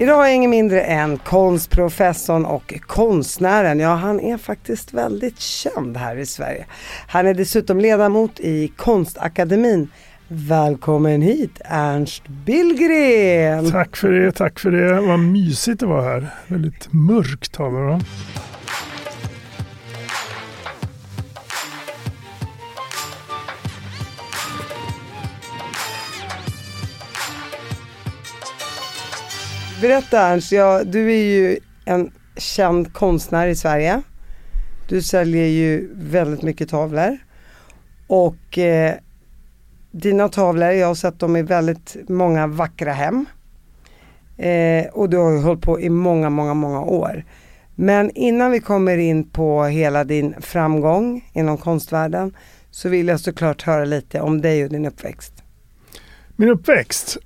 Idag har jag ingen mindre än konstprofessorn och konstnären. Ja, han är faktiskt väldigt känd här i Sverige. Han är dessutom ledamot i Konstakademin. Välkommen hit Ernst Billgren! Tack för det, tack för det. Vad mysigt det var här. Väldigt mörkt har vi Berätta Ernst, ja, du är ju en känd konstnär i Sverige. Du säljer ju väldigt mycket tavlor. Och eh, dina tavlor, jag har sett dem i väldigt många vackra hem. Eh, och du har ju hållit på i många, många, många år. Men innan vi kommer in på hela din framgång inom konstvärlden så vill jag såklart höra lite om dig och din uppväxt. Min uppväxt?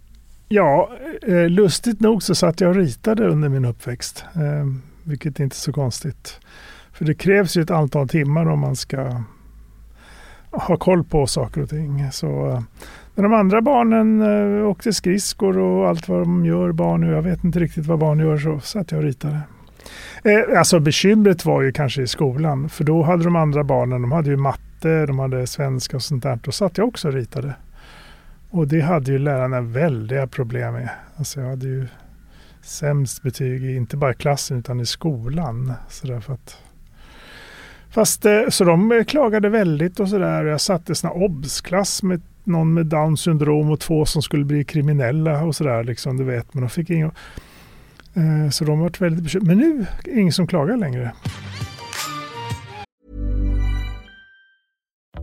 Ja, eh, lustigt nog så satt jag och ritade under min uppväxt. Eh, vilket är inte är så konstigt. För det krävs ju ett antal timmar om man ska ha koll på saker och ting. Så, men när de andra barnen åkte skridskor och allt vad de gör, barn nu, jag vet inte riktigt vad barn gör, så satt jag och ritade. Alltså bekymret var ju kanske i skolan, för då hade de andra barnen, de hade ju matte, de hade svenska och sånt där. Då satt jag också och ritade. Och det hade ju lärarna väldiga problem med. Alltså jag hade ju sämst betyg, inte bara i klassen utan i skolan. Så därför att Fast eh, så de klagade väldigt och sådär. Jag satte sån obs-klass med någon med down syndrom och två som skulle bli kriminella och sådär liksom, du vet. Men de fick inga... Eh, så de var väldigt bekymrade. Men nu är det ingen som klagar längre.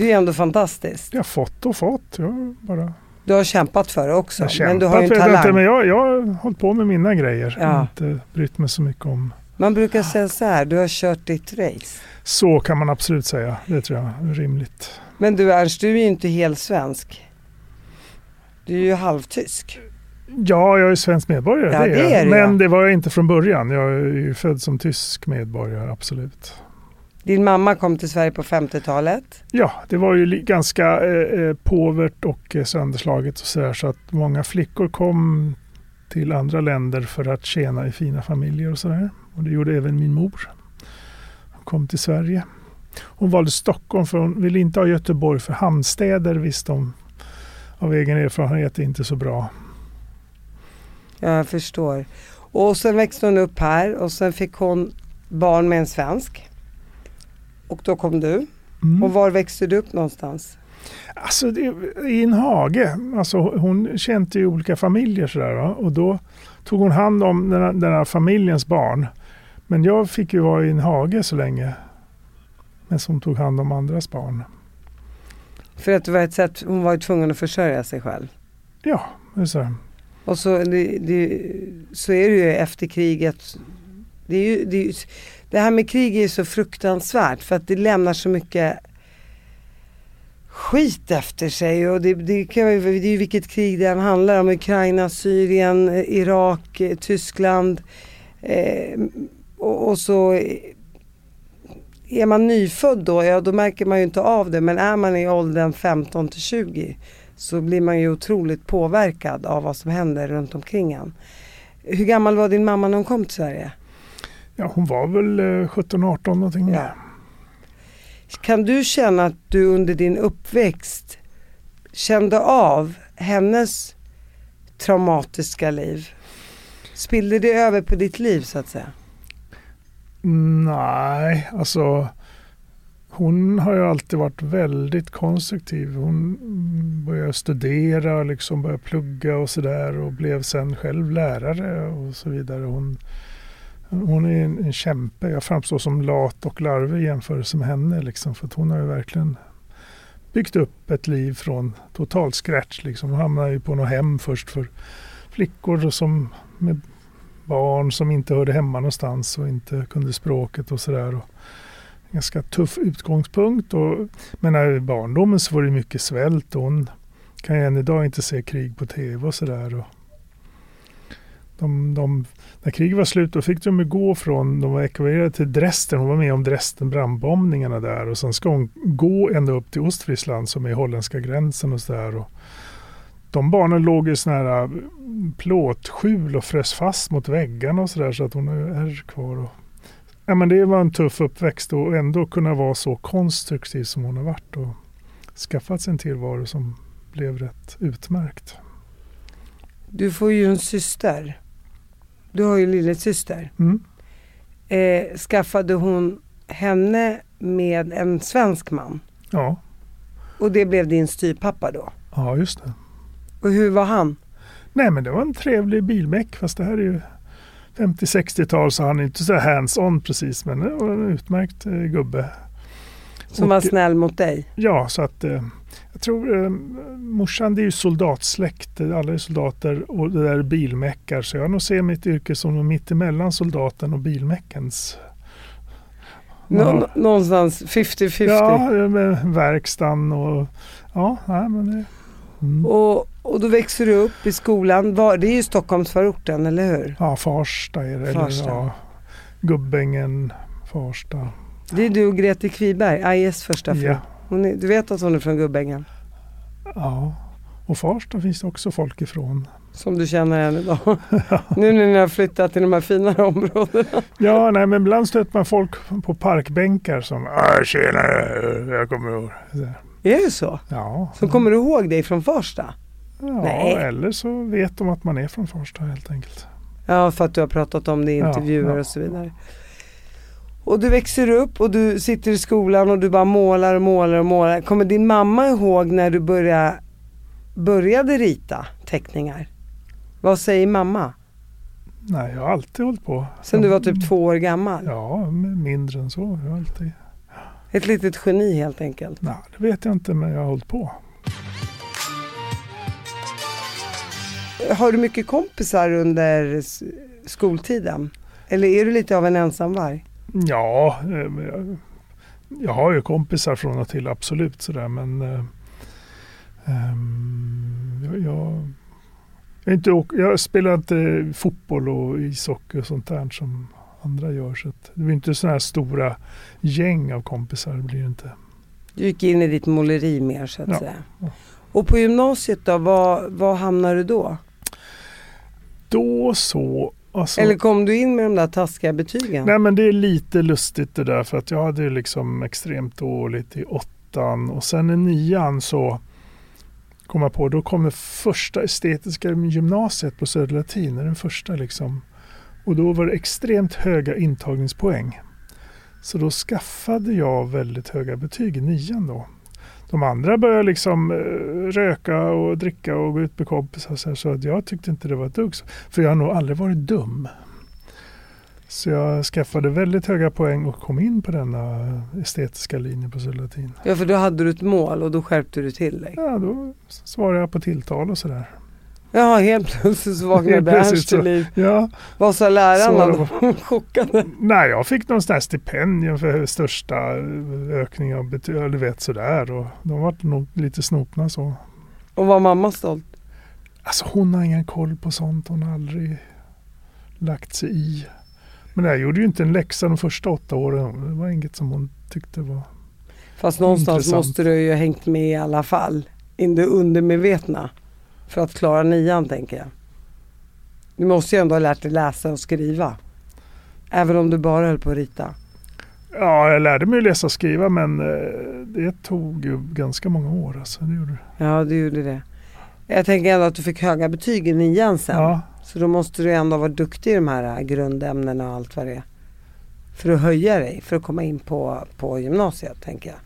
Det är ändå fantastiskt. Jag har fått och fått. Jag bara du har kämpat för det också. Jag men du har ju en talang. Inte, men jag, jag har hållit på med mina grejer. Ja. Jag har inte brytt mig så mycket om. Man brukar säga så här, du har kört ditt race. Så kan man absolut säga. Det tror jag är rimligt. Men du Ernst, du är ju inte helt svensk. Du är ju halvtysk. Ja, jag är svensk medborgare. Ja, det är, det är Men det var jag inte från början. Jag är ju född som tysk medborgare, absolut. Din mamma kom till Sverige på 50-talet? Ja, det var ju ganska eh, eh, påvert och eh, sönderslaget och sådär så att många flickor kom till andra länder för att tjäna i fina familjer och sådär. Och det gjorde även min mor. Hon kom till Sverige. Hon valde Stockholm för hon ville inte ha Göteborg för hamnstäder visste hon av egen erfarenhet är inte så bra. Jag förstår. Och sen växte hon upp här och sen fick hon barn med en svensk. Och då kom du. Mm. Och var växte du upp någonstans? Alltså det, i en hage. Alltså, hon kände ju olika familjer sådär va? och då tog hon hand om den här, den här, familjens barn. Men jag fick ju vara i en hage så länge. Men som tog hand om andras barn. För att det var ett sätt, hon var ju tvungen att försörja sig själv? Ja, det är så. Och så, det, det, så är det ju efter kriget. Det är ju, det är, det här med krig är så fruktansvärt för att det lämnar så mycket skit efter sig och det, det, kan, det är ju vilket krig det än handlar om. Ukraina, Syrien, Irak, eh, Tyskland. Eh, och, och, så är man nyfödd då, ja då märker man ju inte av det. Men är man i åldern 15 till 20 så blir man ju otroligt påverkad av vad som händer runt omkring en. Hur gammal var din mamma när hon kom till Sverige? Ja, hon var väl 17-18 eh, någonting. Ja. Kan du känna att du under din uppväxt kände av hennes traumatiska liv? Spillde det över på ditt liv så att säga? Nej, alltså hon har ju alltid varit väldigt konstruktiv. Hon började studera, liksom började plugga och sådär och blev sen själv lärare och så vidare. Hon, hon är en, en kämpe. Jag framstår som lat och larvig i jämförelse med henne. Liksom, för att hon har ju verkligen byggt upp ett liv från total scratch. Liksom. Hon hamnade ju på något hem först för flickor som med barn som inte hörde hemma någonstans och inte kunde språket och sådär. Ganska tuff utgångspunkt. Och, men i barndomen så var det mycket svält och hon kan ju än idag inte se krig på tv och sådär. De, de, när kriget var slut då fick de gå från, de var evakuerade till Dresden, hon var med om Dresden brandbombningarna där och sen ska hon gå ända upp till Ostfriesland som är holländska gränsen och sådär. De barnen låg i sådana här äh, plåtskjul och frös fast mot väggarna och sådär så att hon är kvar. Och, ja, men det var en tuff uppväxt och ändå kunna vara så konstruktiv som hon har varit och skaffat sig en tillvaro som blev rätt utmärkt. Du får ju en syster. Du har ju en lillasyster. Mm. Eh, skaffade hon henne med en svensk man? Ja. Och det blev din styrpappa då? Ja, just det. Och hur var han? Nej, men det var en trevlig bilmek. Fast det här är ju 50-60-tal så han är inte så hands-on precis. Men det var en utmärkt eh, gubbe. Som var snäll mot dig? Ja, så att eh, jag tror eh, morsan det är ju soldatsläkt. Alla är soldater och det där är bilmäckar. Så jag nog ser mitt yrke som mitt emellan soldaten och bilmäckens. Nå någonstans 50-50? Ja, med verkstaden och ja, nej, men det, mm. och, och då växer du upp i skolan. Var, det är ju Stockholmsförorten, eller hur? Ja, Farsta är det. Farsta. Eller, ja, Gubbängen, Farsta. Det är du och Grete Kviberg, IS första fru. Ja. Är, du vet att hon är från Gubbängen? Ja, och Farsta finns det också folk ifrån. Som du känner än idag? nu när ni har flyttat till de här finare områdena? ja, nej men ibland stöter man folk på parkbänkar som “Tjena, jag kommer ihåg”. Är det så? Ja. Så kommer du ihåg dig från Farsta? Ja, nej. eller så vet de att man är från Farsta helt enkelt. Ja, för att du har pratat om det i intervjuer ja, ja. och så vidare. Och du växer upp och du sitter i skolan och du bara målar och målar och målar. Kommer din mamma ihåg när du började, började rita teckningar? Vad säger mamma? Nej, jag har alltid hållit på. Sen du var typ två år gammal? Ja, mindre än så. Jag har alltid... Ett litet geni helt enkelt? Nej, det vet jag inte men jag har hållit på. Har du mycket kompisar under skoltiden? Eller är du lite av en ensamvarg? Ja, eh, jag har ju kompisar från och till absolut sådär men um, jag, jag, jag, inte, jag spelar inte fotboll och ishockey och sånt där som andra gör. Så det blir inte sådana här stora gäng av kompisar. Det blir inte. Du gick in i ditt måleri mer så att ja. säga. Och på gymnasiet då, vad, vad hamnade du då? Då så Alltså, Eller kom du in med de där taskiga betygen? Nej men det är lite lustigt det där för att jag hade liksom extremt dåligt i åttan och sen i nian så kom jag på, då kom det första estetiska gymnasiet på Södra Latin, den första liksom. Och då var det extremt höga intagningspoäng. Så då skaffade jag väldigt höga betyg i nian då. De andra började liksom eh, röka och dricka och gå ut med kompisar. Så att jag tyckte inte det var ett dugg För jag har nog aldrig varit dum. Så jag skaffade väldigt höga poäng och kom in på denna estetiska linje på Söderlatin. Ja, för då hade du ett mål och då skärpte du till dig? Ja, då svarade jag på tilltal och sådär. Ja, helt plötsligt så vaknade Ernst till liv. Ja. Vad sa lärarna då? Chockade? Nej, jag fick någon sån här stipendium för största ökning av betyg, du vet sådär. Och de var nog lite snopna så. Och var mamma stolt? Alltså hon har ingen koll på sånt. Hon har aldrig lagt sig i. Men jag gjorde ju inte en läxa de första åtta åren. Det var inget som hon tyckte var Fast någonstans intressant. måste du ju ha hängt med i alla fall. In det undermedvetna för att klara nian tänker jag. Du måste ju ändå ha lärt dig läsa och skriva. Även om du bara höll på att rita. Ja, jag lärde mig läsa och skriva men eh, det tog ju ganska många år. Alltså, det gjorde Ja, det gjorde det. Jag tänker ändå att du fick höga betyg i nian sen. Ja. Så då måste du ändå vara duktig i de här grundämnena och allt vad det är. för att höja dig för att komma in på, på gymnasiet tänker jag.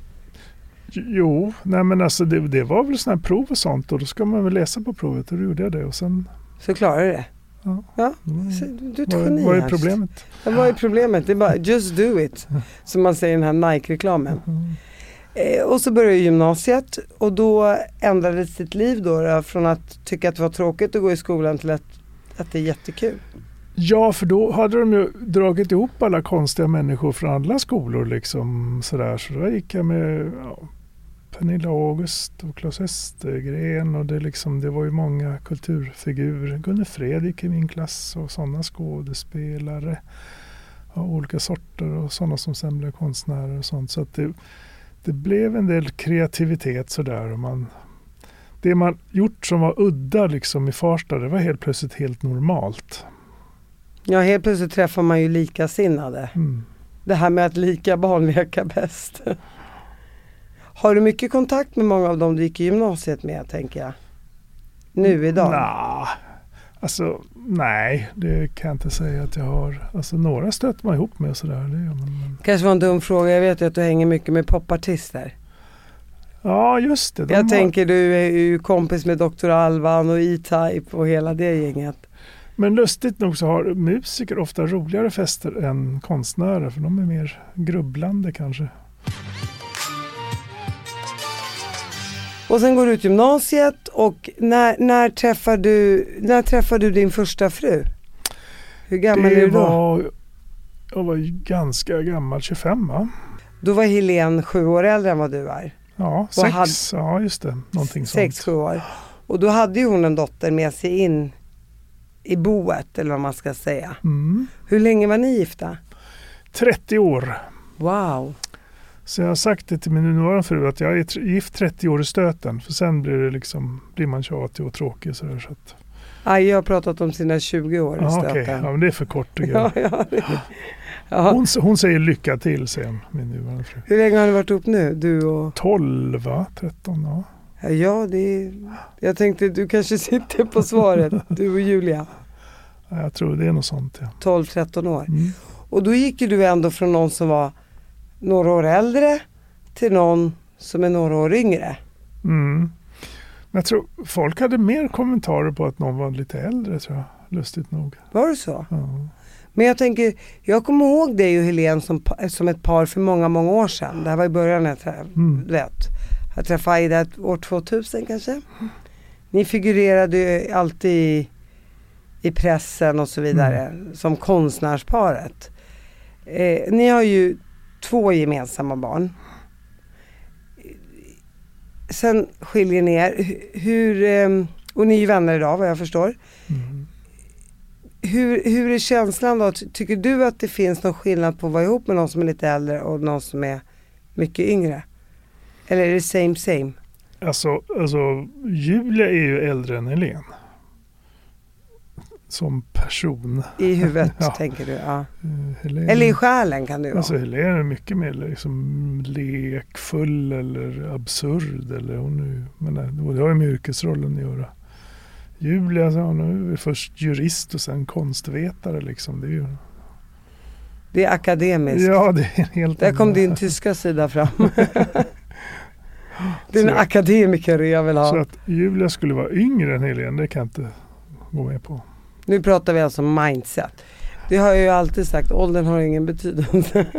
Jo, nej men alltså det, det var väl sådana här prov och sånt och då ska man väl läsa på provet och då gjorde jag det och sen Så klarar du det. Ja. ja. Mm. Du är ett vad, geni vad är problemet? Ja, vad är problemet? Det är bara just do it. Som man säger i den här Nike-reklamen. Mm. Eh, och så började gymnasiet och då ändrades ditt liv då, då från att tycka att det var tråkigt att gå i skolan till att, att det är jättekul. Ja, för då hade de ju dragit ihop alla konstiga människor från alla skolor liksom sådär. Så då gick jag med ja, Pernilla August och Claes Östergren och det, liksom, det var ju många kulturfigurer. Gunnar Fred gick i min klass och sådana skådespelare av olika sorter och sådana som sen blev konstnärer och sånt. Så att det, det blev en del kreativitet sådär. Och man, det man gjort som var udda liksom i Farsta, det var helt plötsligt helt normalt. Ja, helt plötsligt träffar man ju likasinnade. Mm. Det här med att lika barn leka bäst. Har du mycket kontakt med många av dem du gick i gymnasiet med, tänker jag? Nu idag? Nah, alltså, nej, det kan jag inte säga att jag har. Alltså, några stöter man ihop med och sådär. Det gör man, men... Kanske var en dum fråga, jag vet ju att du hänger mycket med popartister. Ja, just det. de jag har- tänker du är ju kompis med Dr. Alban och E-Type och hela det gänget. Men lustigt nog så har musiker ofta roligare fester än konstnärer för de är mer grubblande kanske. Och sen går du ut gymnasiet och när, när, träffar du, när träffar du din första fru? Hur gammal är det du då? var, jag var ganska gammal, 25 va? Då var Helene sju år äldre än vad du är. Ja, sex, ja just det. Någonting Sex, sånt. sju år. Och då hade ju hon en dotter med sig in i boet eller vad man ska säga. Mm. Hur länge var ni gifta? 30 år. Wow. Så jag har sagt det till min nuvarande fru att jag är gift 30 år i stöten. För sen blir, det liksom, blir man tjatig och tråkig. och Sådär, så att, Aj, har pratat om sina 20 år i ja, stöten. ja, men det är för kort tycker Ja, jag. ja, det- ja. Hon, hon säger lycka till sen, min nuvarande fru. Hur länge har ni varit ihop nu? Du och... 12 va? 13 ja. Ja, Ja, det är... Jag tänkte du kanske sitter på svaret. Du och Julia. Ja, Jag tror det är något sånt ja. 12-13 år. Mm. Och då gick ju du ändå från någon som var några år äldre till någon som är några år yngre. Mm. Jag tror folk hade mer kommentarer på att någon var lite äldre tror jag. Lustigt nog. Var det så? Ja. Men jag tänker, jag kommer ihåg dig och Helene som, som ett par för många, många år sedan. Det här var i början när jag träffade, Mm. vet. Jag träffade Aida år 2000 kanske. Ni figurerade ju alltid i, i pressen och så vidare som konstnärsparet. Eh, ni har ju två gemensamma barn. Sen skiljer ni er. Hur, ehm, och ni är ju vänner idag vad jag förstår. Mm. Hur, hur är känslan då? Tycker du att det finns någon skillnad på att vara ihop med någon som är lite äldre och någon som är mycket yngre? Eller är det same same? Alltså, alltså, Julia är ju äldre än Helen. Som person. I huvudet Ja. tänker du? Ja. Eh, Helen, Eller i själen kan ju Alltså vara. Helen är mycket mer liksom lekfull eller absurd. Eller hon är, men det- det har ju med yrkesrollen att göra. Julia, så hon är först jurist och sen konstvetare. Liksom. Det är ju, Det är akademiskt. ja, det är helt Där kom din tyska sida fram. det är en Så- akademiker jag vill Så ha. att Julia skulle vara yngre än Helen, det kan jag inte gå med på. Nu pratar vi alltså mindset. Det har jag ju alltid sagt, åldern har ingen betydelse.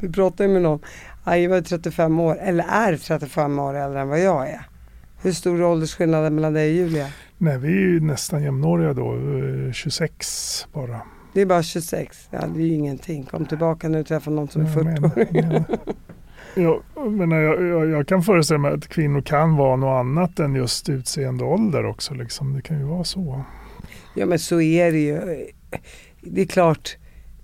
Du pratar ju med någon, Aj var 35 år, eller är 35 år äldre än vad jag är. Hur stor är åldersskillnaden mellan dig och Julia? Nej, vi är ju nästan jämnåriga då, eh, 26 bara. Det är bara 26, ja, det är ju ingenting. Kom tillbaka nu och träffa någon som är Jag 40 menar- år. Jag, menar, jag, jag, jag kan föreställa mig att kvinnor kan vara något annat än just utseende och ålder också. Liksom. Det kan ju vara så. Ja men så är det ju. Det är klart,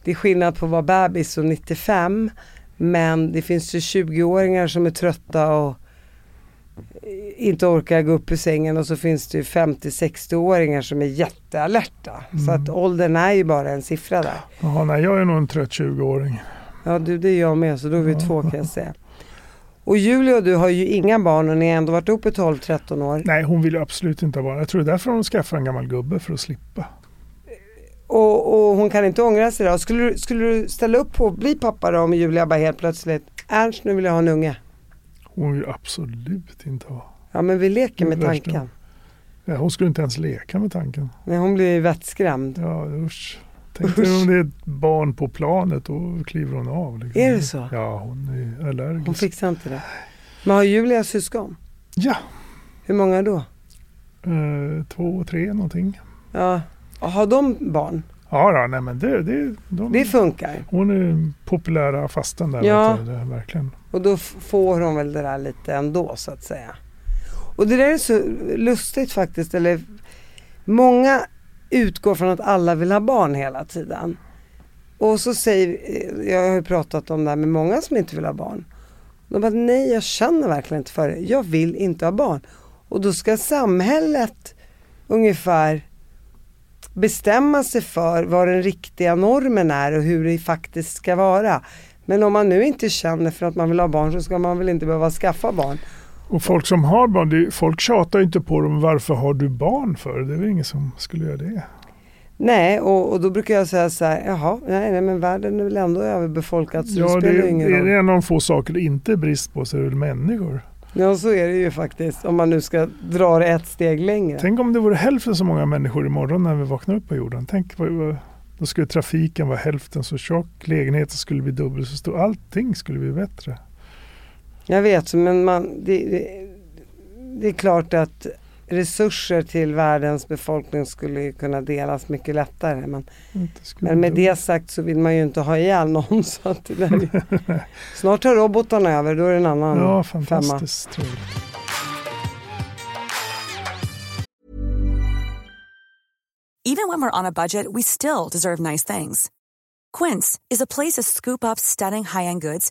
det är skillnad på att vara bebis och 95. Men det finns ju 20-åringar som är trötta och inte orkar gå upp ur sängen och så finns det ju 50-60-åringar som är jättealerta. Så Mm. att åldern är ju bara en siffra där. Jaha, nej, jag är nog en trött 20-åring. Ja du det är jag med så då är vi Ja. två kan jag säga. Och Julia och du har ju inga barn och ni har ändå varit uppe 12-13 år. Nej, hon vill ju absolut inte ha barn. Jag tror det är därför hon skaffar en gammal gubbe för att slippa. och, och hon kan inte ångra sig då. Skulle, skulle du ställa upp på att bli pappa då om Julia bara helt plötsligt, Ernst nu vill jag ha en unge. Hon vill absolut inte ha. Ja men vi leker med tanken. Ja, hon skulle inte ens leka med tanken. Nej, hon blir vettskrämd. Ja usch. Tänk dig om det är ett barn på planet då kliver hon av. Liksom. Är det så? Ja hon är allergisk. Hon fixar inte det. Men har Julia syskon? Ja, Hur många då? eh, två, tre någonting. Ja, har de barn? Ja, då, nej men det, det, de, Det funkar. hon är populära fasten där. Ja. vet du, verkligen. Och då får hon väl det där lite ändå så att säga. Och det där är så lustigt faktiskt. Eller många utgår från att alla vill ha barn hela tiden. Och så säger, jag har ju pratat om det här med många som inte vill ha barn. De bara, nej jag känner verkligen inte för det. Jag vill inte ha barn. Och då ska samhället ungefär bestämma sig för vad den riktiga normen är och hur det faktiskt ska vara. Men om man nu inte känner för att man vill ha barn så ska man väl inte behöva skaffa barn. Och folk som har barn, det, folk tjatar ju inte på dem varför har du barn för? Det är väl ingen som skulle göra det. Nej, och, och då brukar jag säga så här, jaha, nej, nej men världen är väl ändå överbefolkad så det Ja, det, spelar ju ingen är roll. det en av de få saker det inte är brist på så är det väl människor. Ja, så är det ju faktiskt om man nu ska dra det ett steg längre. Tänk om det vore hälften så många människor imorgon när vi vaknar upp på jorden. Tänk då skulle trafiken vara hälften så tjock, lägenheten skulle bli dubbelt så stor, allting skulle bli bättre. Jag vet, men man, det, det, det är klart att resurser till världens befolkning skulle ju kunna delas mycket lättare. Men, men med det sagt så vill man ju inte ha ihjäl någon. Så att det där är, snart tar robotarna över, då är det en annan Ja, femma. fantastiskt trevligt. Even when we're on a budget, we still deserve nice things. Quince is a place to scoop up stunning high-end goods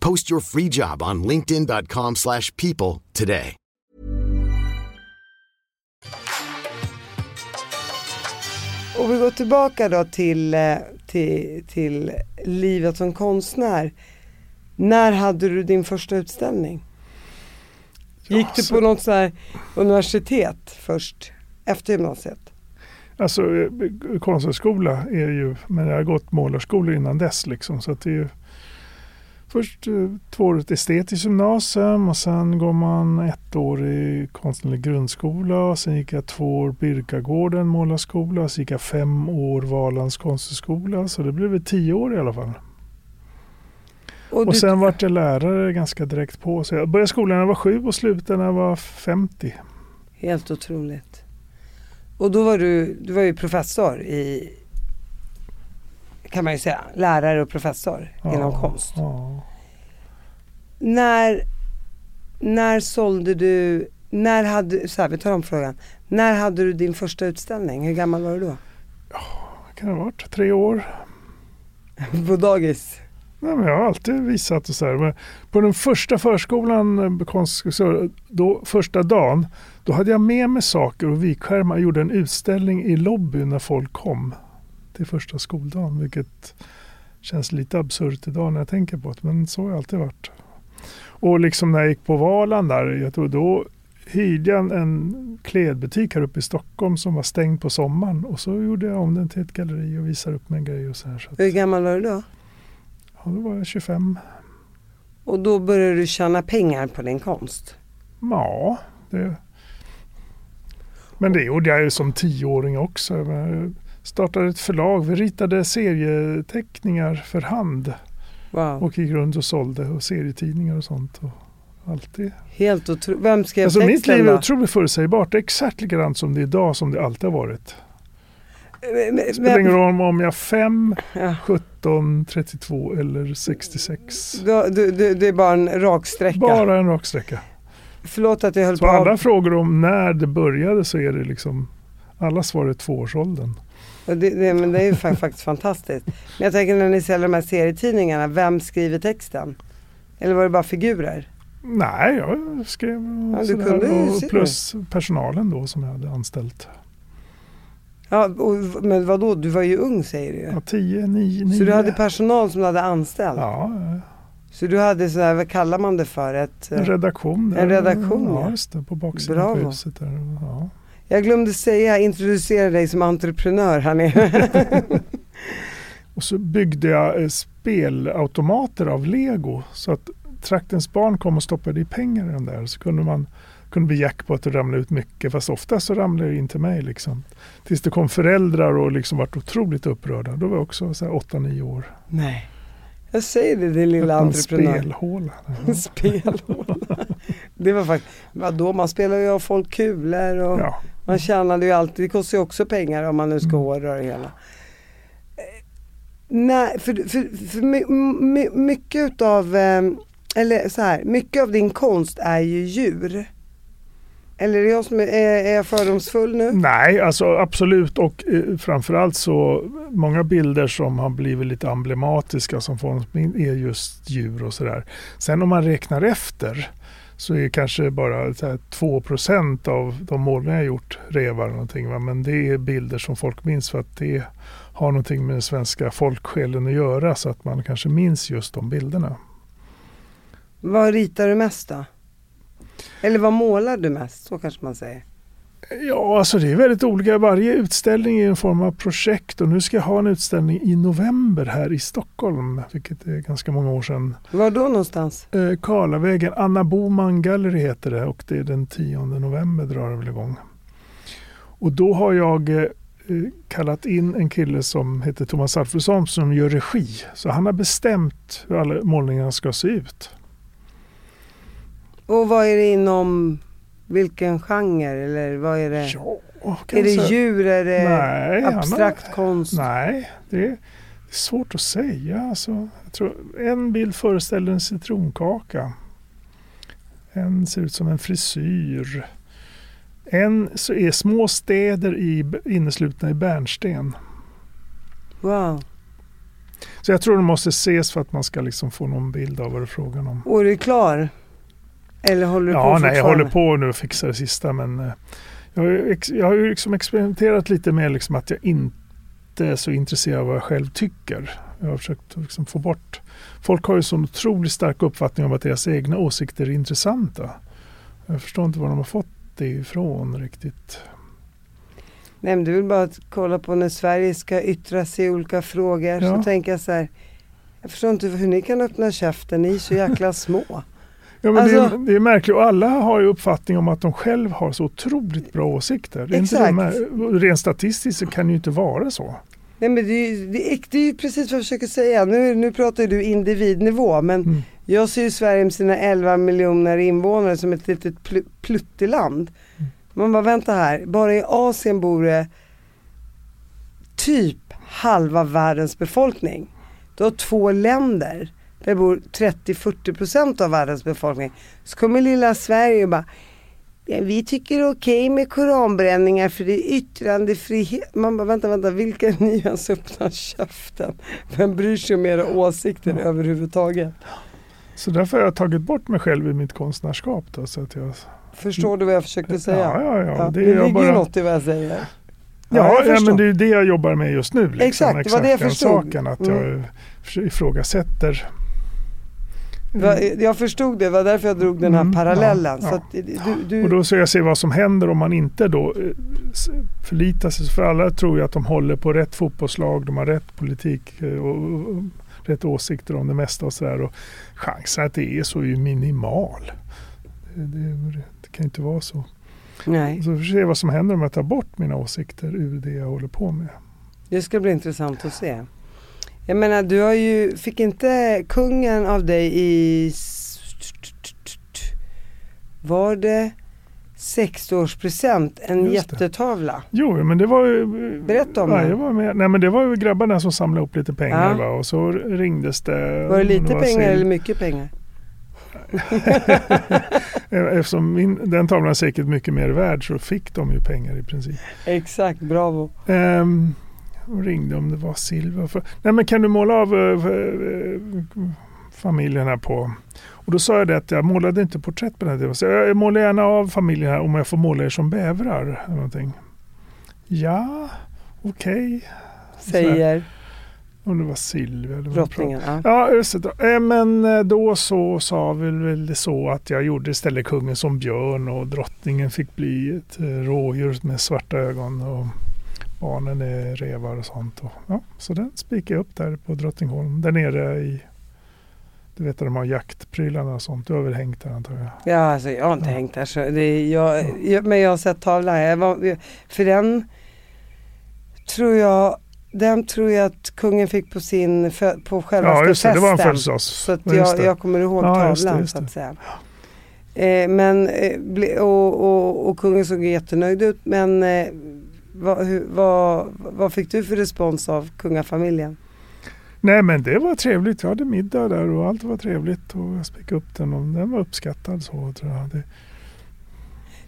Post your free job on linkedin.com/people slash people today. Och vi går tillbaka då till, eh, till, till livet som konstnär. När hade du din första utställning? Gick du så- på något sånt här universitet först, efter gymnasiet? Alltså eh, konsthögskola är ju, men jag har gått målarskola innan dess liksom. Så att det är ju först eh, tvåårigt estetiskt gymnasium och sen går man ett år i konstnärlig grundskola. Och sen gick jag två år Birkagården målarskola. och Så gick jag fem år Valands konsthögskola. Så det blev tio år i alla fall. Och, Och du, sen vart jag lärare ganska direkt på. Så jag började skolan när jag var sju och slutade när jag var 50. Helt otroligt. Och då var du, du var ju professor i, kan man ju säga, lärare och professor inom konst. Ja. När, när sålde du, när hade, så här, vi tar om frågan. När hade du din första utställning? Hur gammal var du då? Kan det ha varit tre år? På dagis? Nej, men jag har alltid visat och så här. Men på den första förskolan, eh, då, första dagen, då hade jag med mig saker och vikskärmar. Jag gjorde en utställning i lobbyn när folk kom till första skoldagen. Vilket känns lite absurt idag när jag tänker på det. Men så har jag alltid varit. Och liksom när jag gick på Valand där, jag tror då hyrde jag en, klädbutik här uppe i Stockholm som var stängd på sommaren. Och så gjorde jag om den till ett galleri och visade upp mig grejer och så här. Så att, Hur gammal var du då? ja, då var jag 25. Och då började du tjäna pengar på din konst? Ja, det... Men det gjorde jag ju som tioåring också. Startade ett förlag. Vi ritade serieteckningar för hand Wow. och gick runt och sålde och serietidningar och sånt. Och, Alltid. Helt otroligt. Vem skrev Alltså texten mitt liv är otroligt förutsägbart. Det är exakt likadant som det är idag som det alltid har varit. Det spelar ingen roll om jag är 5, Ja. 17, 32 eller 66. Du, du, du, det är bara en rak sträcka. Bara en rak sträcka. Förlåt att jag höll Så på alla frågor om när det började så är det liksom alla svar är tvåårsåldern. Det, det, men det är ju fa- faktiskt fantastiskt. Men jag tänker när ni säljer de här serietidningarna, vem skriver texten? Eller var det bara figurer? Nej, jag skrev Ja, du kunde och plus personalen då som jag hade anställt. Ja, och, men vadå, du var ju ung säger du ju. Ja, 10, 9, 9. Så du hade personal som du hade anställt? Ja, Så du hade sådär, vad kallar man det för? Ett, en eh, redaktion. Där. En redaktion, ja. just det, på baksidan på Bravo. huset. Där. Ja. Jag glömde säga, introducera dig som entreprenör här nere. Och så byggde jag eh, spelautomater av lego så att traktens barn kom och stoppade i pengar i den där. Så kunde man kunde bli jackpot och ramla ut mycket fast ofta så ramlade det in till mig. Liksom. Tills det kom föräldrar och liksom vart otroligt upprörda. Då var jag också 8-9 år. Nej. Jag säger det, din lilla En entreprenör. spelhåla. Spelhåla. Det var faktiskt, vadå man spelar ju av folk kulor och Ja. Man tjänade ju alltid, det kostar ju också pengar om man nu ska Mm. hårdra det hela. Eh, Nej, för, för, för my, my, mycket utav, eh, eller så här, mycket av din konst är ju djur. Eller är jag, som är, är jag fördomsfull nu? Nej, alltså absolut och eh, framförallt så många bilder som har blivit lite emblematiska som får är just djur och sådär. Sen om man räknar efter så är kanske bara så här 2 av de målningar jag gjort revar någonting. Va? Men det är bilder som folk minns för att det har någonting med den svenska folksjälen att göra så att man kanske minns just de bilderna. Vad ritar du mest då? Eller vad målar du mest? Så kanske man säger. Ja, alltså det är väldigt olika. Varje utställning är en form av projekt och nu ska jag ha en utställning i november här i Stockholm, vilket är ganska många år sedan. Var då någonstans? Eh, Karlavägen, Anna Boman Gallery heter det och det är den 10 november drar det väl igång. Och då har jag eh, kallat in en kille som heter Thomas Alfredsson som gör regi. Så han har bestämt hur alla målningarna ska se ut. Och vad är det inom vilken genre? Eller vad är det? Ja, är det djur? Är det Nej, han har- abstrakt konst? Nej, det är, det är svårt att säga. Alltså, jag tror, en bild föreställer en citronkaka. En ser ut som en frisyr. En så är små städer i, inneslutna i bärnsten. Wow. Så jag tror det måste ses för att man ska liksom få någon bild av vad det är frågan om. Och är du klar? Eller håller du på Ja, nej, jag håller på nu och fixar det sista men eh, jag har ju, jag har ju liksom experimenterat lite med liksom att jag inte är så intresserad av vad jag själv tycker. Jag har försökt liksom få bort... Folk har ju så otroligt stark uppfattning om att deras egna åsikter är intressanta. Jag förstår inte var de har fått det ifrån riktigt. Nej men du vill bara kolla på när Sverige ska yttra sig i olika frågor. Ja. Så tänker jag så här. Jag förstår inte hur ni kan öppna käften, ni är så jäkla små. Ja, men det, Alltså- är, det är märkligt och alla har ju uppfattning om att de själv har så otroligt bra åsikter. Det här, rent statistiskt så kan det ju inte vara så. Nej men det är, det, är, det är precis vad jag försöker säga. Nu, nu pratar du individnivå men Mm. jag ser ju Sverige med sina 11 miljoner invånare som ett litet pl- plutteland. Mm. Man bara vänta här, bara i Asien bor det typ halva världens befolkning. Du har två länder där det bor 30-40% av världens befolkning. Så kommer lilla Sverige och bara Ja, vi tycker det är okej med koranbränningar för det är yttrandefrihet. Man bara vänta, vänta, vilka är ni ens öppnar käften? Vem bryr sig om era åsikter överhuvudtaget? Så därför har jag tagit bort mig själv i mitt konstnärskap. Då, så att jag, Förstår du vad jag försökte säga? Ja, ja, ja. det Det är jag ligger bara- ju något i vad jag säger. Ja, ja, förstår. men det är det jag jobbar med just nu. Liksom. Exakt, det var det jag förstod. saken. Att Mm. jag ifrågasätter. Va- Jag förstod det, det var därför jag drog den här Mm, parallellen. ja, ja. att du, du, Och då ska jag se vad som händer om man inte då eh, förlitar sig. För alla tror ju att de håller på rätt fotbollslag, de har rätt politik eh, och, rätt åsikter om det mesta och sådär. Chansen att det är så är ju minimal. Det, det, det kan inte vara så. nej, Så vi får se vad som händer om jag tar bort mina åsikter ur det jag håller på med. det ska bli intressant att se. Jag menar, du har ju, fick inte kungen av dig i var det 60-årspresent, en Just det. jättetavla. Jo, men det var ju... Berätta om ja, det. Var med. Nej, men det var ju grabbarna som samlade upp lite pengar Ja. va? och så ringdes det. Var det lite pengar sil- eller mycket pengar? Eftersom min, den tavlan är säkert mycket mer värd så fick de ju pengar i princip. Exakt, bravo. Ehm, och ringde om det var silver. För, nej men kan du måla av eh, familjen här på... Och då sa jag det att jag målade inte porträtt på den tiden. Så jag, målar gärna av familjen här om jag får måla er som bävrar. Någonting. Ja, okej. Säger Om det var Silvia eller drottningen. Ja. Ja, just det. Eh, Men då så sa väl, väl så att jag gjorde istället kungen som björn och drottningen fick bli ett rådjur med svarta ögon och barnen är revar och sånt. Och, ja, så den spikade jag upp där på Drottningholm, där nere i du vet att de har jaktprylarna och sånt. Du har väl hängt där antar jag? Ja, alltså jag har inte Ja. hängt där så det jag, jag, men jag har sett tavlan. Jag var, för den tror jag, den tror jag att kungen fick på sin, på själva Ja, just det. Det var en festen. födelsedags... Så att Ja, jag, jag kommer ihåg Ja, just det, tavlan just så det. att säga. Eh, men, eh, och, och, och kungen såg jättenöjd ut men eh, vad, hur, vad, vad fick du för respons av kungafamiljen? Nej men det var trevligt. Jag hade middag där och allt var trevligt. Och jag spikade upp den och den var uppskattad så tror jag. Det,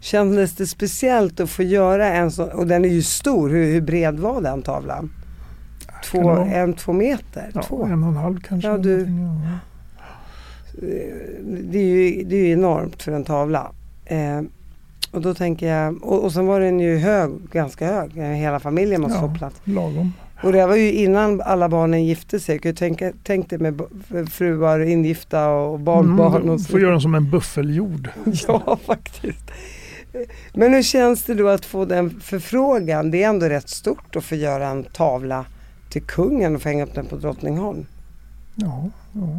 Kändes det speciellt att få göra en sån, och den är ju stor, hur, hur bred var den tavlan? Två, Kan det vara- en, två meter? ja, två? en och en halv kanske. Ja, du- ja. det är ju, det är ju enormt för en tavla. Eh, och då tänker jag, och, och sen var den ju hög, ganska hög. Hela familjen måste Ja. få plats. Lagom. Och det var ju innan alla barnen gifte sig. Jag kan ju tänka, tänk dig med fruar ingifta och barnbarn Mm, får göra den som en buffeljord. Ja, faktiskt. Men hur känns det då att få den förfrågan? Det är ändå rätt stort att få göra en tavla till kungen och få hänga upp den på Drottningholm. Ja, ja.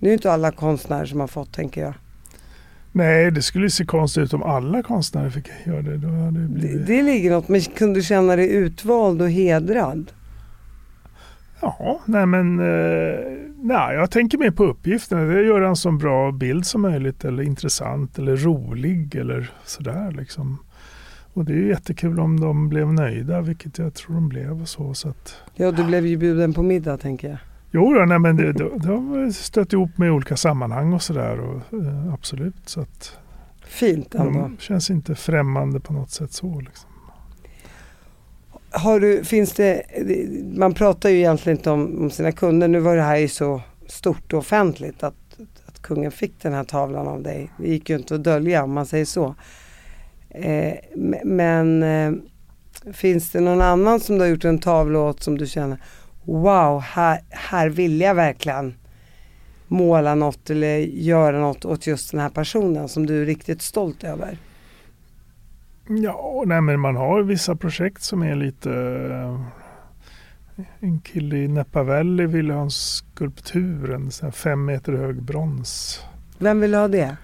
Det är ju inte alla konstnärer som har fått, tänker jag. Nej, det skulle se konstigt ut om alla konstnärer fick göra det. Då hade det Det, blivit... det ligger något, men kunde du känna dig utvald och hedrad? Ja, nej men eh, nej, jag tänker mer på uppgiften. Det är att göra en så bra bild som möjligt eller intressant eller rolig eller sådär liksom. Och det är ju jättekul om de blev nöjda, vilket jag tror de blev och så. så att, Ja, du blev ju bjuden på middag, tänker jag. Jo, då, nej, men det, det, det har stött ihop med olika sammanhang och sådär. och, Eh, absolut, så att Fint ändå. de känns inte främmande på något sätt så. Liksom. Har du, finns det, man pratar ju egentligen inte om, om sina kunder. Nu var det här ju så stort och offentligt att, att kungen fick den här tavlan av dig. Det gick ju inte att dölja om man säger så. Eh, men eh, finns det någon annan som du har gjort en tavla åt som du känner Wow, här, här vill jag verkligen måla något eller göra något åt just den här personen som du är riktigt stolt över? Ja, nej, men man har vissa projekt som är lite... eh, En kille i Näppavelli ville ha en skulptur, en sån fem meter hög brons. Vem vill ha det?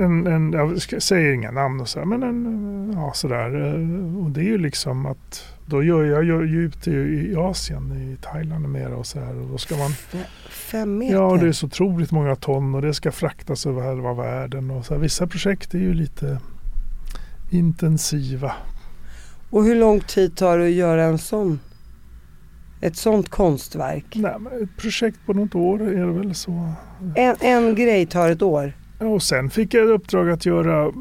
En, en, jag säger inga namn och så men en, ja sådär. eh, Och det är ju liksom att då gör jag, jag ju ute i Asien, i Thailand mera och så här. Och då ska man, Fem meter? ja det är så otroligt många ton och det ska fraktas över halva världen. Och så här. Vissa projekt är ju lite intensiva. Och hur lång tid tar det att göra en sån? Ett sånt konstverk? Nej, men ett projekt på något år är det väl så. En, en grej tar ett år. Ja, och sen fick jag ett uppdrag att göra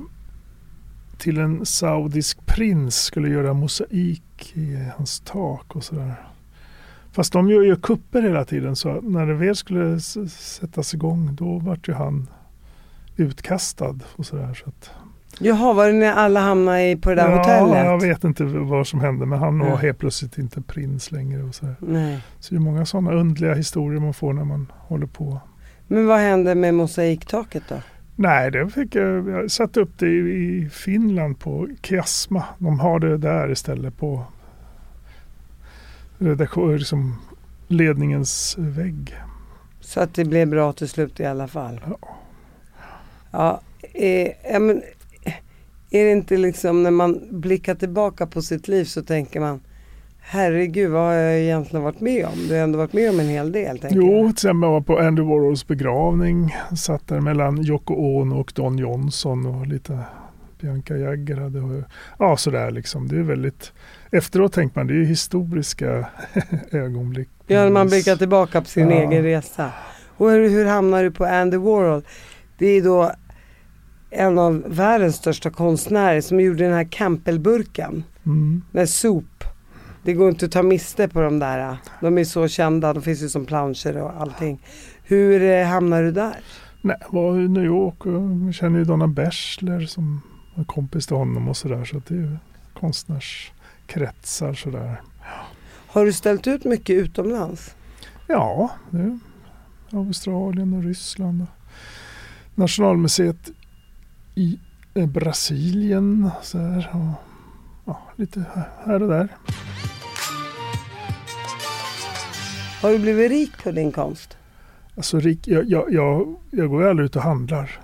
till en saudisk prins skulle göra mosaik i hans tak och sådär. Fast de gör ju kupper hela tiden så när det väl skulle sättas igång då vart ju han utkastad och sådär. Så att, Jaha, var det när alla hamnade i, på det där ja, hotellet? jag vet inte vad som hände men han var Ja. helt plötsligt inte prins längre. Och sådär. Nej. Så det är många sådana underliga historier man får när man håller på. Men vad hände med mosaiktaket då? Nej, det fick jag. Jag satte upp det i Finland på Kiasma. De har det där istället på redaktion, liksom ledningens vägg. Så att det blev bra till slut i alla fall? Ja. Ja, eh, ja men, eh, är det inte liksom när man blickar tillbaka på sitt liv så tänker man Herregud, vad har jag egentligen varit med om? Du har ändå varit med om en hel del. Jo, jag. till exempel jag var på Andy Warhols begravning. Satt där mellan Yoko Ono och Don Johnson och lite Bianca Jagger hade. Ja, sådär liksom. Det är väldigt... Efteråt tänker man, det är historiska ögonblick. Ja, man blickar tillbaka på sin Ja. egen resa. Och hur, hur hamnar du på Andy Warhol? Det är då en av världens största konstnärer som gjorde den här Campbellburken Mm. med sop. Det går inte att ta miste på de där. De är så kända, de finns ju som planscher och allting. Hur eh, hamnar du där? Nej, var i New York och känner ju Donna Bachelor som var kompis till honom och sådär. Så det är ju konstnärskretsar sådär. Har du ställt ut mycket utomlands? Ja, det Australien och Ryssland. Och Nationalmuseet i eh, Brasilien. Så här, och, ja, lite här och där. Har du blivit rik på din konst? Alltså, rik, jag, jag, jag, jag går ju aldrig ut och handlar.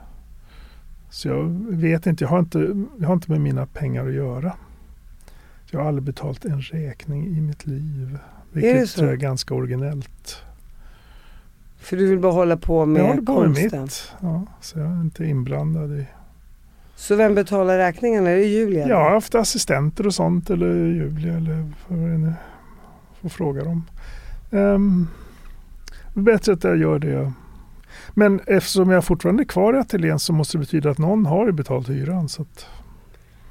Så jag vet inte jag, har inte, jag har inte med mina pengar att göra. Jag har aldrig betalt en räkning i mitt liv. det Vilket så? tror jag är ganska originellt. För du vill bara hålla på jag med håller på med konsten? mitt. Ja, så jag är inte inblandad i Så vem betalar räkningarna? Är det Julia? Jag har haft assistenter och sånt eller Julia eller vad det nu får fråga dem. Um, bättre att jag gör det. Men eftersom jag fortfarande är kvar i ateljén så måste det betyda att någon har betalt hyran. Så att,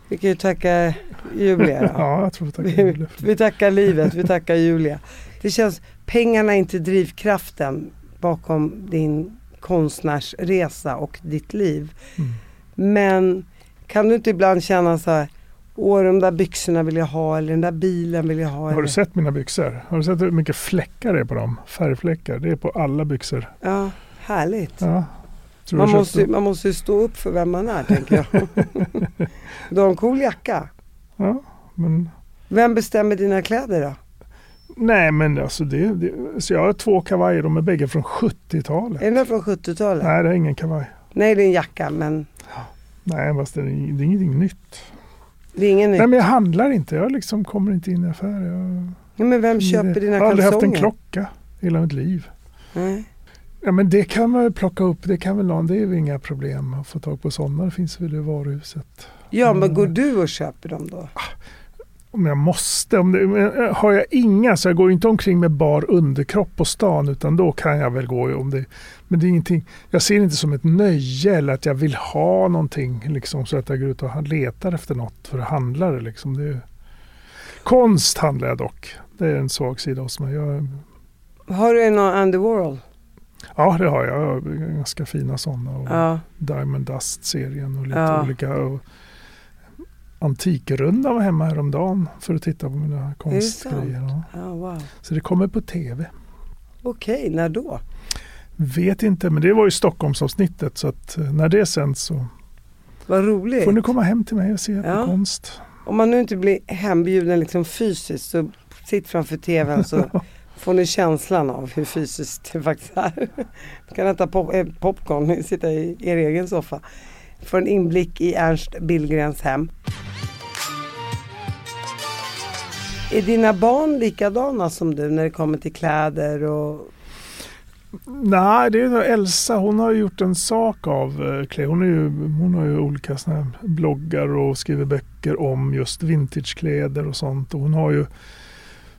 Vi kan ju tacka Julia då. ja, jag tror att jag kan vi, vi tackar livet, vi tackar Julia. Det känns, pengarna är inte drivkraften bakom din konstnärsresa och ditt liv. Mm. Men kan du inte ibland känna så här, åh de där byxorna vill jag ha eller den där bilen vill jag ha. Har du sett mina byxor? Har du sett hur mycket fläckar det är på dem? Färgfläckar. Det är på alla byxor. Ja, härligt. Ja. Man måste, man måste ju stå upp för vem man är tänker jag. du har en cool jacka. Ja, men Vem bestämmer dina kläder då? Nej men alltså det, det så jag har två kavajer, de är bägge från 70-talet. Är den från 70-talet? Nej det är ingen kavaj. Nej, det är en jacka men Nej fast det är, det är ingenting nytt. Det är ingen. Nej men jag handlar inte, jag liksom kommer inte in i affärer. Jag, Ja, men vem köper dina jag har aldrig kalsonger? haft en klocka i hela mitt liv. Nej. Ja men det kan man plocka upp, det kan väl någon, det är väl inga problem att få tag på sådana. Det finns väl i varuhuset. Ja, men Mm. går du och köper dem då? Om jag måste, om det, eh, har jag inga så jag går inte omkring med bar underkropp på stan utan då kan jag väl gå om det. Men det är ingenting, jag ser det inte som ett nöje eller att jag vill ha någonting liksom så att jag går ut och letar efter något för att handla det liksom. Det är, konst handlar jag dock. Det är en svag sida hos mig. Jag, Har du någon Andy Warhol? ja det har jag. jag har ganska fina sådana. Och Ja. Diamond Dust-serien och lite Ja. olika. Och Antikrundan var hemma häromdagen för att titta på mina konstgrejer. Ja. ja wow. Så det kommer på tv. Okej, när då? Vet inte, men det var ju Stockholmsavsnittet så att eh, när det sänds så Vad roligt. får ni komma hem till mig och se Ja. på konst. Om man nu inte blir hembjuden liksom fysiskt så sitt framför tvn så får ni känslan av hur fysiskt det faktiskt är. Du kan äta pop- eh, popcorn, sitta i er egen soffa. Få en inblick i Ernst Billgrens hem. Är dina barn likadana som du när det kommer till kläder och Nej, det är nog Elsa. Hon har gjort en sak av eh, kläder. Hon, är ju, hon har ju olika såna här bloggar och skriver böcker om just vintagekläder och sånt. Och hon har ju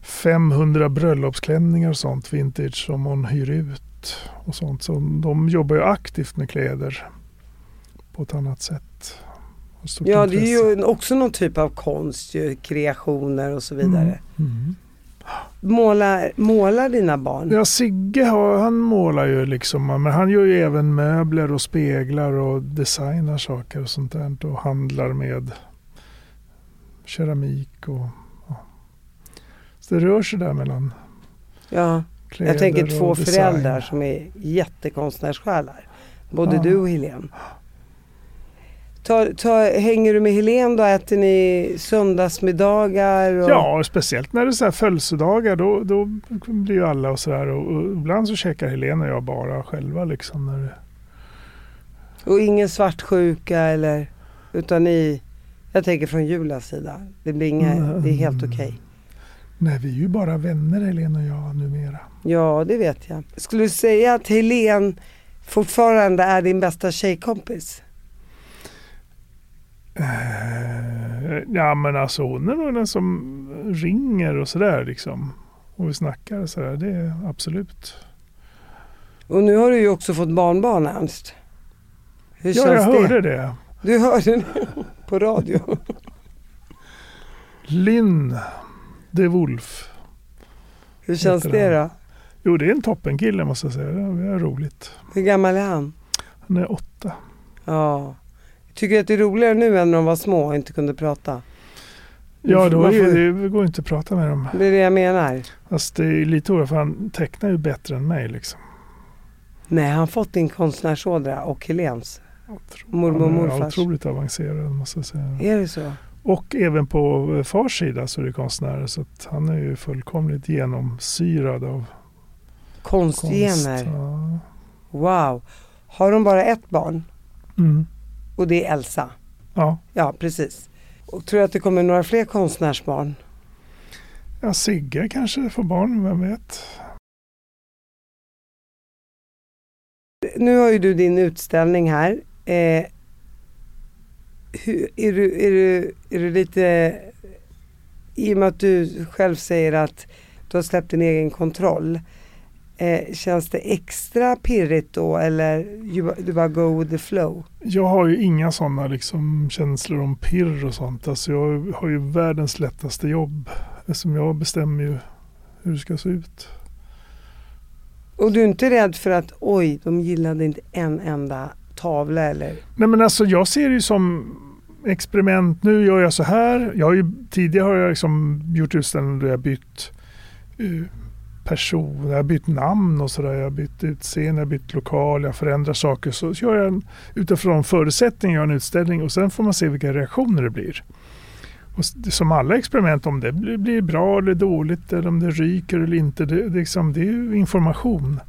500 bröllopsklänningar och sånt vintage som hon hyr ut. och sånt. Så de jobbar ju aktivt med kläder på ett annat sätt. Ja det är intresse. ju också någon typ av konst ju, kreationer och så vidare. Mm. Mm. Målar, målar dina barn? Ja, Sigge han målar ju liksom, men han gör ju även möbler och speglar och designar saker och sånt där och handlar med keramik och ja. Så det rör sig där mellan Ja, jag tänker två föräldrar som är jättekonstnärssjälar. Både Ja. du och Helene. Ta, ta, hänger du med Helene då? Äter ni söndagsmiddagar? Och... Ja, speciellt när det är så här födelsedagar då, då blir ju alla och sådär och, och ibland så käkar Helena och jag bara själva liksom. När det, Och ingen svartsjuka eller? Utan ni, jag tänker från Julas sida. Det blir inga, Mm. det är helt okej. Nej, vi är ju bara vänner Helene och jag numera. Ja, det vet jag. Skulle du säga att Helen fortfarande är din bästa tjejkompis? Eh, ja men alltså hon är nog den som ringer och sådär liksom. Och vi snackar och sådär, det är absolut. Och nu har du ju också fått barnbarn Ernst. Hur Ja, känns jag det? hörde det. Du hörde det på radio. Linn de Wolf. Hur känns det då? Jo, det är en toppenkille måste jag säga. Det är roligt. Hur gammal är han? Han är åtta. Ja. Tycker du att det är roligare nu än när de var små och inte kunde prata? Ja, då är, får- det går inte att prata med dem. Det är det jag menar. Fast det är lite oroligt för han tecknar ju bättre än mig liksom. Nej, han fått din konstnärsådra och Helens. Mormor och Han är morfars. otroligt avancerad måste jag säga. Är det så? Och även på eh, fars sida så är det konstnärer så att han är ju fullkomligt genomsyrad av konst. Konstgener. Ja. Wow. Har de bara ett barn? Mm. Och det är Elsa? ja. Ja, precis. Och tror du att det kommer några fler konstnärsbarn? Ja, Sigge kanske får barn, vem vet? Nu har ju du din utställning här. Eh, hur, är, du, är, du, är du lite, i och med att du själv säger att du har släppt din egen kontroll. Eh, känns det extra pirrigt då eller you, du bara go with the flow? Jag har ju inga sådana liksom känslor om pirr och sånt. Alltså jag har ju världens lättaste jobb. Eftersom jag bestämmer ju hur det ska se ut. Och du är inte rädd för att oj, de gillade inte en enda tavla eller? Nej men alltså jag ser det ju som experiment. Nu gör jag så här. Jag har ju, tidigare har jag liksom gjort utställningar där jag bytt eh, person, jag har bytt namn och sådär. Jag har bytt utseende, jag har bytt lokal, jag förändrar saker. Så gör jag en, utifrån förutsättningar gör en utställning och sen får man se vilka reaktioner det blir. Och som alla experiment, om det blir, bra eller dåligt eller om det ryker eller inte. Det, är liksom, det är ju information.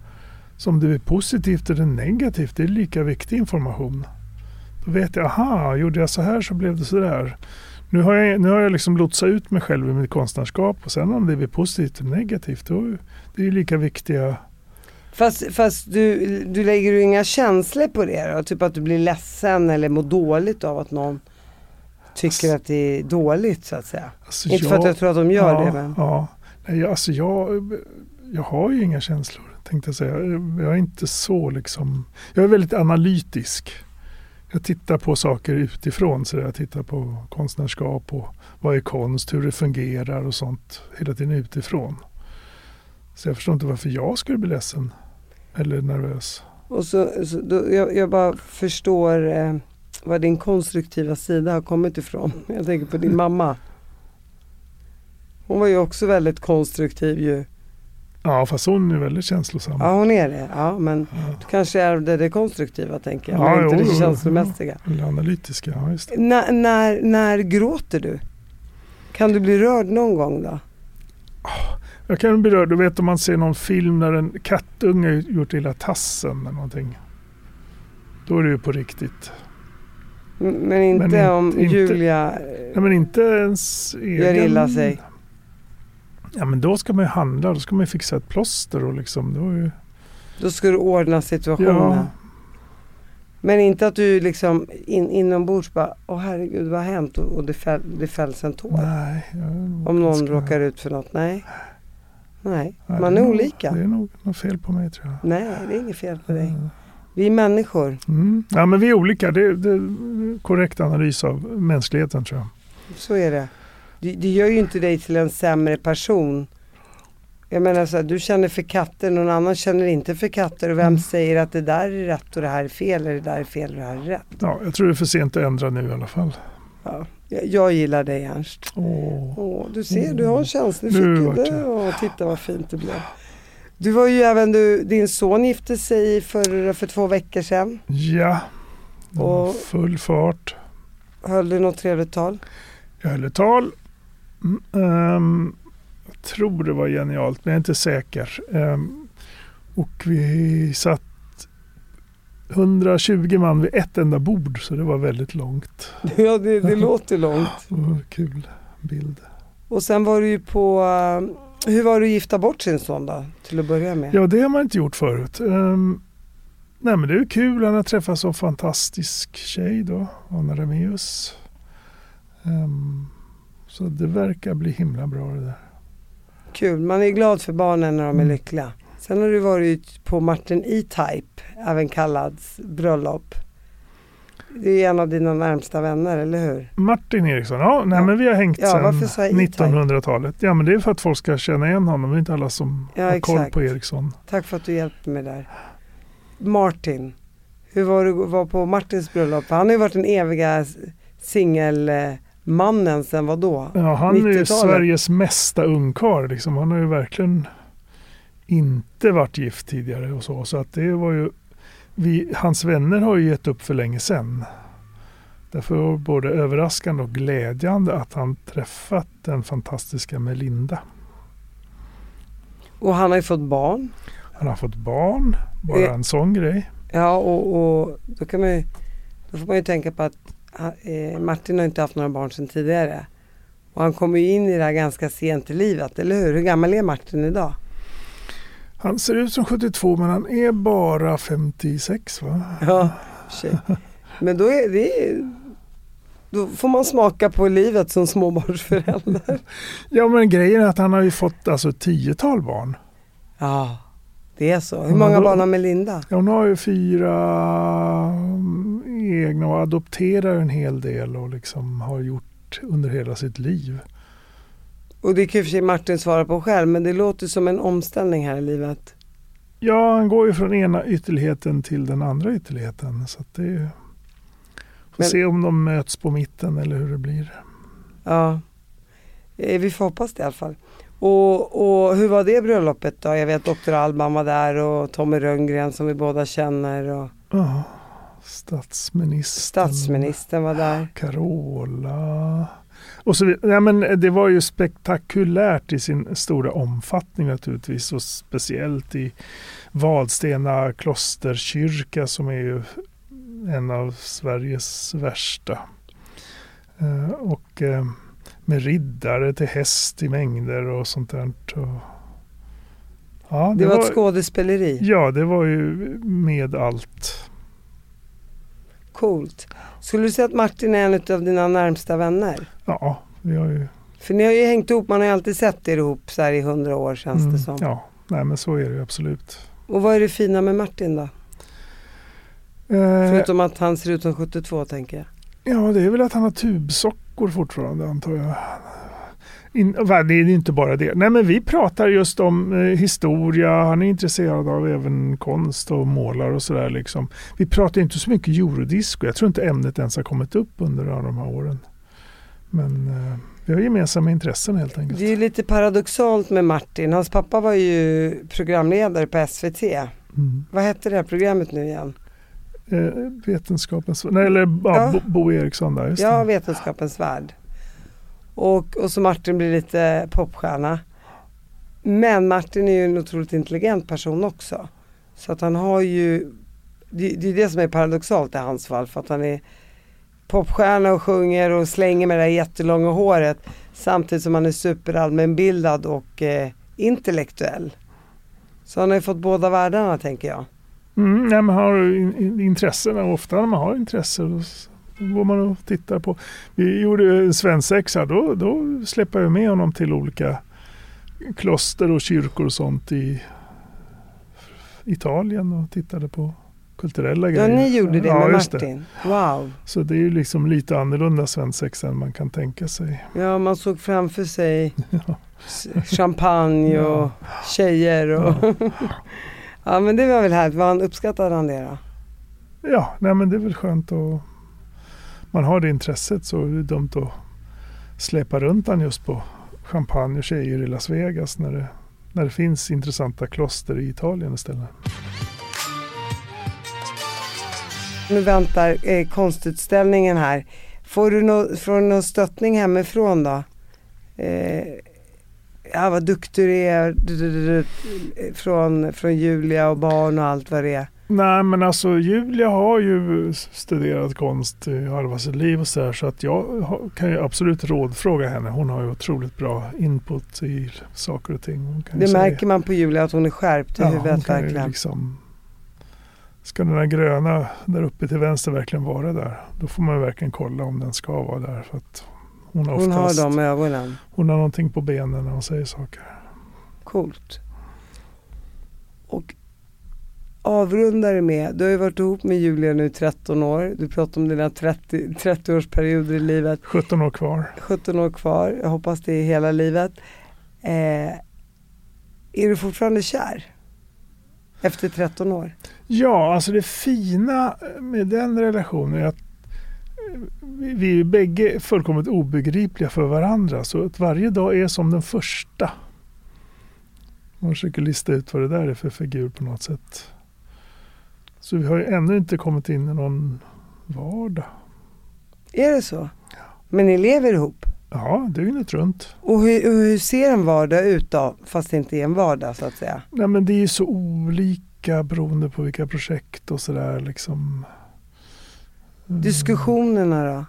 Så om det är positivt eller negativt, det är lika viktig information. Då vet jag, aha, gjorde jag så här så blev det så där. Nu har jag, nu har jag liksom lotsat ut mig själv i mitt konstnärskap och sen om det blir positivt eller negativt, då det är ju lika viktiga. Fast, fast du, du lägger ju inga känslor på det då? Typ att du blir ledsen eller mår dåligt av att någon tycker att det är dåligt så att säga. Alltså Inte för att jag tror att de gör ja, det men. Ja, Nej, jag- alltså jag, jag har ju inga känslor tänkte jag säga. Jag är inte så liksom, jag är väldigt analytisk. Jag tittar på saker utifrån. Så jag tittar på konstnärskap och vad är konst, hur det fungerar och sånt hela tiden utifrån. Så jag förstår inte varför jag skulle bli ledsen eller nervös. Och så, så då, jag, jag bara förstår eh, var din konstruktiva sida har kommit ifrån. Jag tänker på din mamma. Hon var ju också väldigt konstruktiv ju. Ja, fast hon är väldigt känslosam. Ja hon är det. Ja men Ja. du kanske ärvde det konstruktiva tänker jag. Ja, men inte jo, det känslomässiga. Eller analytiska, ja just det. När, när, när gråter du? Kan du bli rörd någon gång då? Jag kan bli rörd, du vet om man ser någon film när en kattunge gjort illa tassen eller någonting. Då är det ju på riktigt. Men inte Men om inte- Julia Nej men inte ens egen... gör illa sig. Ja men då ska man ju handla, då ska man ju fixa ett plåster och liksom. Då är ju... Då ska du ordna situationen. Ja, Men inte att du liksom in, inombords bara, åh herregud vad har hänt och, och det, fäll, det fälls en tår. nej. är Om någon ganska- råkar ut för något. Nej. Nej, Nej, man är nog- olika. Det är nog något fel på mig tror jag. Nej, det är inget fel på dig. Vi är människor. Mm. Ja men vi är olika, det, det är korrekt analys av mänskligheten tror jag. Så är det. Det, det gör ju inte dig till en sämre person. Jag menar så här, du känner för katter, någon annan känner inte för katter. Och vem Mm. säger att det där är rätt och det här är fel, eller det där är fel och det här är rätt. Ja, jag tror det är för sent att ändra nu i alla fall. Ja. Jag, jag gillar dig Ernst. Åh. Åh, du ser, du har en känslig Nu Det- Åh, titta vad fint det blev. Du var ju även, du, din son gifte sig för, för två veckor sedan. Ja, Och- full fart. Höll du något trevligt tal? Jag höll ett tal. Mm, ehm, jag tror det var genialt, men jag är inte säker. Ehm, och vi satt 120 man vid ett enda bord, så det var väldigt långt. Ja, det, det låter långt. Kul bild. Och sen var du ju på, hur var det att gifta bort sin son då, till att börja med? Ja, det har man inte gjort förut. Um, nej, men det är kul. Han har träffat så fantastisk tjej då, Anna Remius. Um, så det verkar bli himla bra det där. Kul, man är glad för barnen när de är Mm. lyckliga. Sen har du varit på Martin E-Type, även kallad bröllop. Det är en av dina närmsta vänner, eller hur? Martin Eriksson, ja, nej, Ja. men vi har hängt Ja, sedan sa jag E-Type? 1900-talet. Ja, men det är för att folk ska känna igen honom. Det är inte alla som Ja, har koll exakt. på Eriksson. Tack för att du hjälpte mig där. Martin, hur var det att vara på Martins bröllop? Han har ju varit den eviga singelmannen sen vad då? Ja, han är ju 90-talet. Sveriges mesta ungkarl. Liksom. Han har ju verkligen inte varit gift tidigare och så. Så att det var ju, vi, hans vänner har ju gett upp för länge sedan. Därför var det både överraskande och glädjande att han träffat den fantastiska Melinda. Och han har ju fått barn. Han har fått barn, bara Eh. en sån grej. Ja och, och då, kan man ju, då får man ju tänka på att Martin har inte haft några barn sedan tidigare. Och han kommer ju in i det här ganska sent i livet, eller hur? Hur gammal är Martin idag? Han ser ut som 72 men han är bara 56 va? Ja, tjej. Men då är det då får man smaka på livet som småbarnsförälder. Ja men grejen är att han har ju fått alltså tiotal barn. Ja, det är så. Hur många då- barn har Melinda? Ja, hon har ju fyra egna och adopterar en hel del och liksom har gjort under hela sitt liv. Och det kan ju för sig Martin svara på själv, men det låter som en omställning här i livet. Ja, han går ju från ena ytterligheten till den andra ytterligheten. Så att det är, får Men- se om de möts på mitten eller hur det blir. Ja, Eh, vi får hoppas det i alla fall. Och, och hur var det bröllopet då? Jag vet Dr. Alban var där och Tommy Rönngren som vi båda känner och Ja, statsministern. statsministern var där. Carola. Och så, ja, men det var ju spektakulärt i sin stora omfattning naturligtvis och speciellt i Vadstena klosterkyrka som är ju en av Sveriges värsta. Eh, och eh, med riddare till häst i mängder och sånt där. Och, ja, Det var ett skådespeleri. Ja, det var ju med allt. Coolt. Skulle du säga att Martin är en av dina närmsta vänner? Ja, vi har ju För ni har ju hängt ihop, man har ju alltid sett er ihop så här i hundra år känns det Mm, som. Ja, nej men så är det ju absolut. Och vad är det fina med Martin då? Eh, Förutom att han ser ut som 72 tänker jag. ja, det är väl att han har tubsockor fortfarande antar jag. In, det är inte bara det. Nej men vi pratar just om eh, historia, han är intresserad av även konst och målar och sådär liksom. Vi pratar inte så mycket eurodisco, jag tror inte ämnet ens har kommit upp under alla de här åren. Men eh, vi har gemensamma intressen helt enkelt. Det är lite paradoxalt med Martin. Hans pappa var ju programledare på SVT. Mm. Vad hette det här programmet nu igen? Eh, vetenskapens... Nej, eller ja, Ja. Bo, Bo Eriksson där. Just Ja, det. Vetenskapens värld. Och, och så Martin blir lite popstjärna. Men Martin är ju en otroligt intelligent person också. Så att han har ju, det, det är det som är paradoxalt i hans fall. För att han är popstjärna och sjunger och slänger med det där jättelånga håret. Samtidigt som han är superallmänbildad och eh, intellektuell. Så han har ju fått båda världarna tänker jag. Mm, nej, man har in, in, intressen och ofta när man har intresse går man och tittar på. Vi gjorde en svensexa, då, då släppte jag med honom till olika kloster och kyrkor och sånt i Italien och tittade på kulturella Ja, grejer. ni gjorde det ja, med just det. Martin. Wow. Så det är ju liksom lite annorlunda svensexa än man kan tänka sig. Ja, man såg framför sig champagne och tjejer och ja men det var väl härligt. Uppskattade han det då? Ja, nej men det är väl skönt att man har det intresset så är det dumt att släpa runt han just på champagne och tjejer i Las Vegas när det, när det finns intressanta kloster i Italien istället. Nu väntar eh, konstutställningen här. Får du no får någon stöttning hemifrån då? Eh, ja vad duktig du är från, från Julia och barn och allt vad det är. Nej men alltså Julia har ju studerat konst i halva sitt liv och så här, så att jag kan ju absolut rådfråga henne. Hon har ju otroligt bra input i saker och ting. det märker man på Julia att hon är skärpt i ja, huvudet verkligen. Liksom, ska den där gröna där uppe till vänster verkligen vara där? Då får man verkligen kolla om den ska vara där. För att hon har, oftast, hon har de ögonen. Hon har någonting på benen när hon säger saker. Coolt. Och avrundar det med, du har ju varit ihop med Julia nu 13 år, du pratar om dina 30, 30 årsperioder i livet. 17 år kvar. 17 år kvar, jag hoppas det är hela livet. Eh, är du fortfarande kär? Efter 13 år? Ja, alltså det fina med den relationen är att vi är bägge fullkomligt obegripliga för varandra. Så att varje dag är som den första. Man försöker lista ut vad det där är för figur på något sätt. Så vi har ju ännu inte kommit in i någon vardag. Är det så? Men ni lever ihop? Ja, dygnet runt. Och hur, hur, ser en vardag ut då, fast det inte är en vardag så att säga? Nej men det är ju så olika beroende på vilka projekt och sådär liksom. Mm. Diskussionerna då?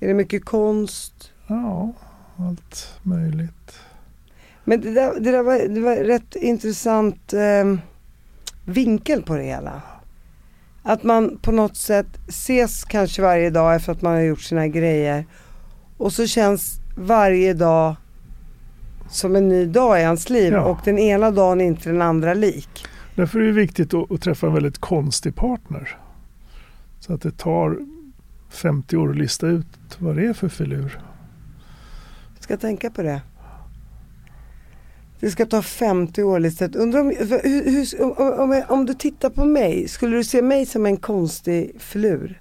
Är det mycket konst? Ja, allt möjligt. Men det där, det där var, det var rätt intressant eh, vinkel på det hela. Att man på något sätt ses kanske varje dag efter att man har gjort sina grejer. Och så känns varje dag som en ny dag i ens liv ja. och den ena dagen är inte den andra lik. Därför är det viktigt att, att träffa en väldigt konstig partner. Så att det tar 50 år att lista ut vad det är för filur. Jag ska tänka på det. Det ska ta 50 år listat. Undrar om, hur, hur, om, om, om, du tittar på mig, skulle du se mig som en konstig filur?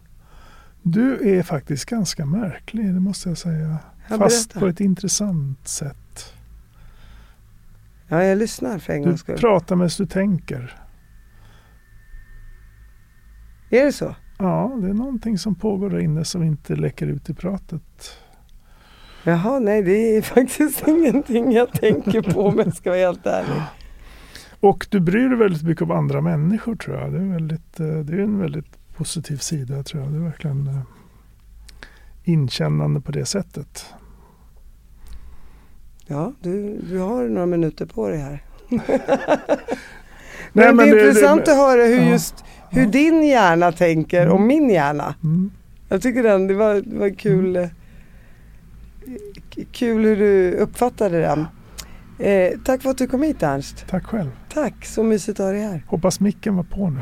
Du är faktiskt ganska märklig, det måste jag säga. Jag Fast på ett intressant sätt. Ja, jag lyssnar för en gångs skull. Du pratar medan du tänker. Är det så? Ja, det är någonting som pågår där inne som inte läcker ut i pratet. Jaha, nej det är faktiskt ingenting jag tänker på om jag ska vara helt ärlig. Och du bryr dig väldigt mycket om andra människor tror jag. Det är, väldigt, eh, det är en väldigt positiv sida tror jag. Det är verkligen eh, inkännande på det sättet. Ja, du, du har några minuter på dig här. men, Nej, men, det är det, intressant det, att höra hur ja, just hur ja. din hjärna tänker mm. om min hjärna. Mm. Jag tycker den, det var, det var kul. Mm kul hur du uppfattade den. Eh, tack för att du kom hit Ernst. Tack själv. Tack, så mysigt att ha dig här. Hoppas micken var på nu.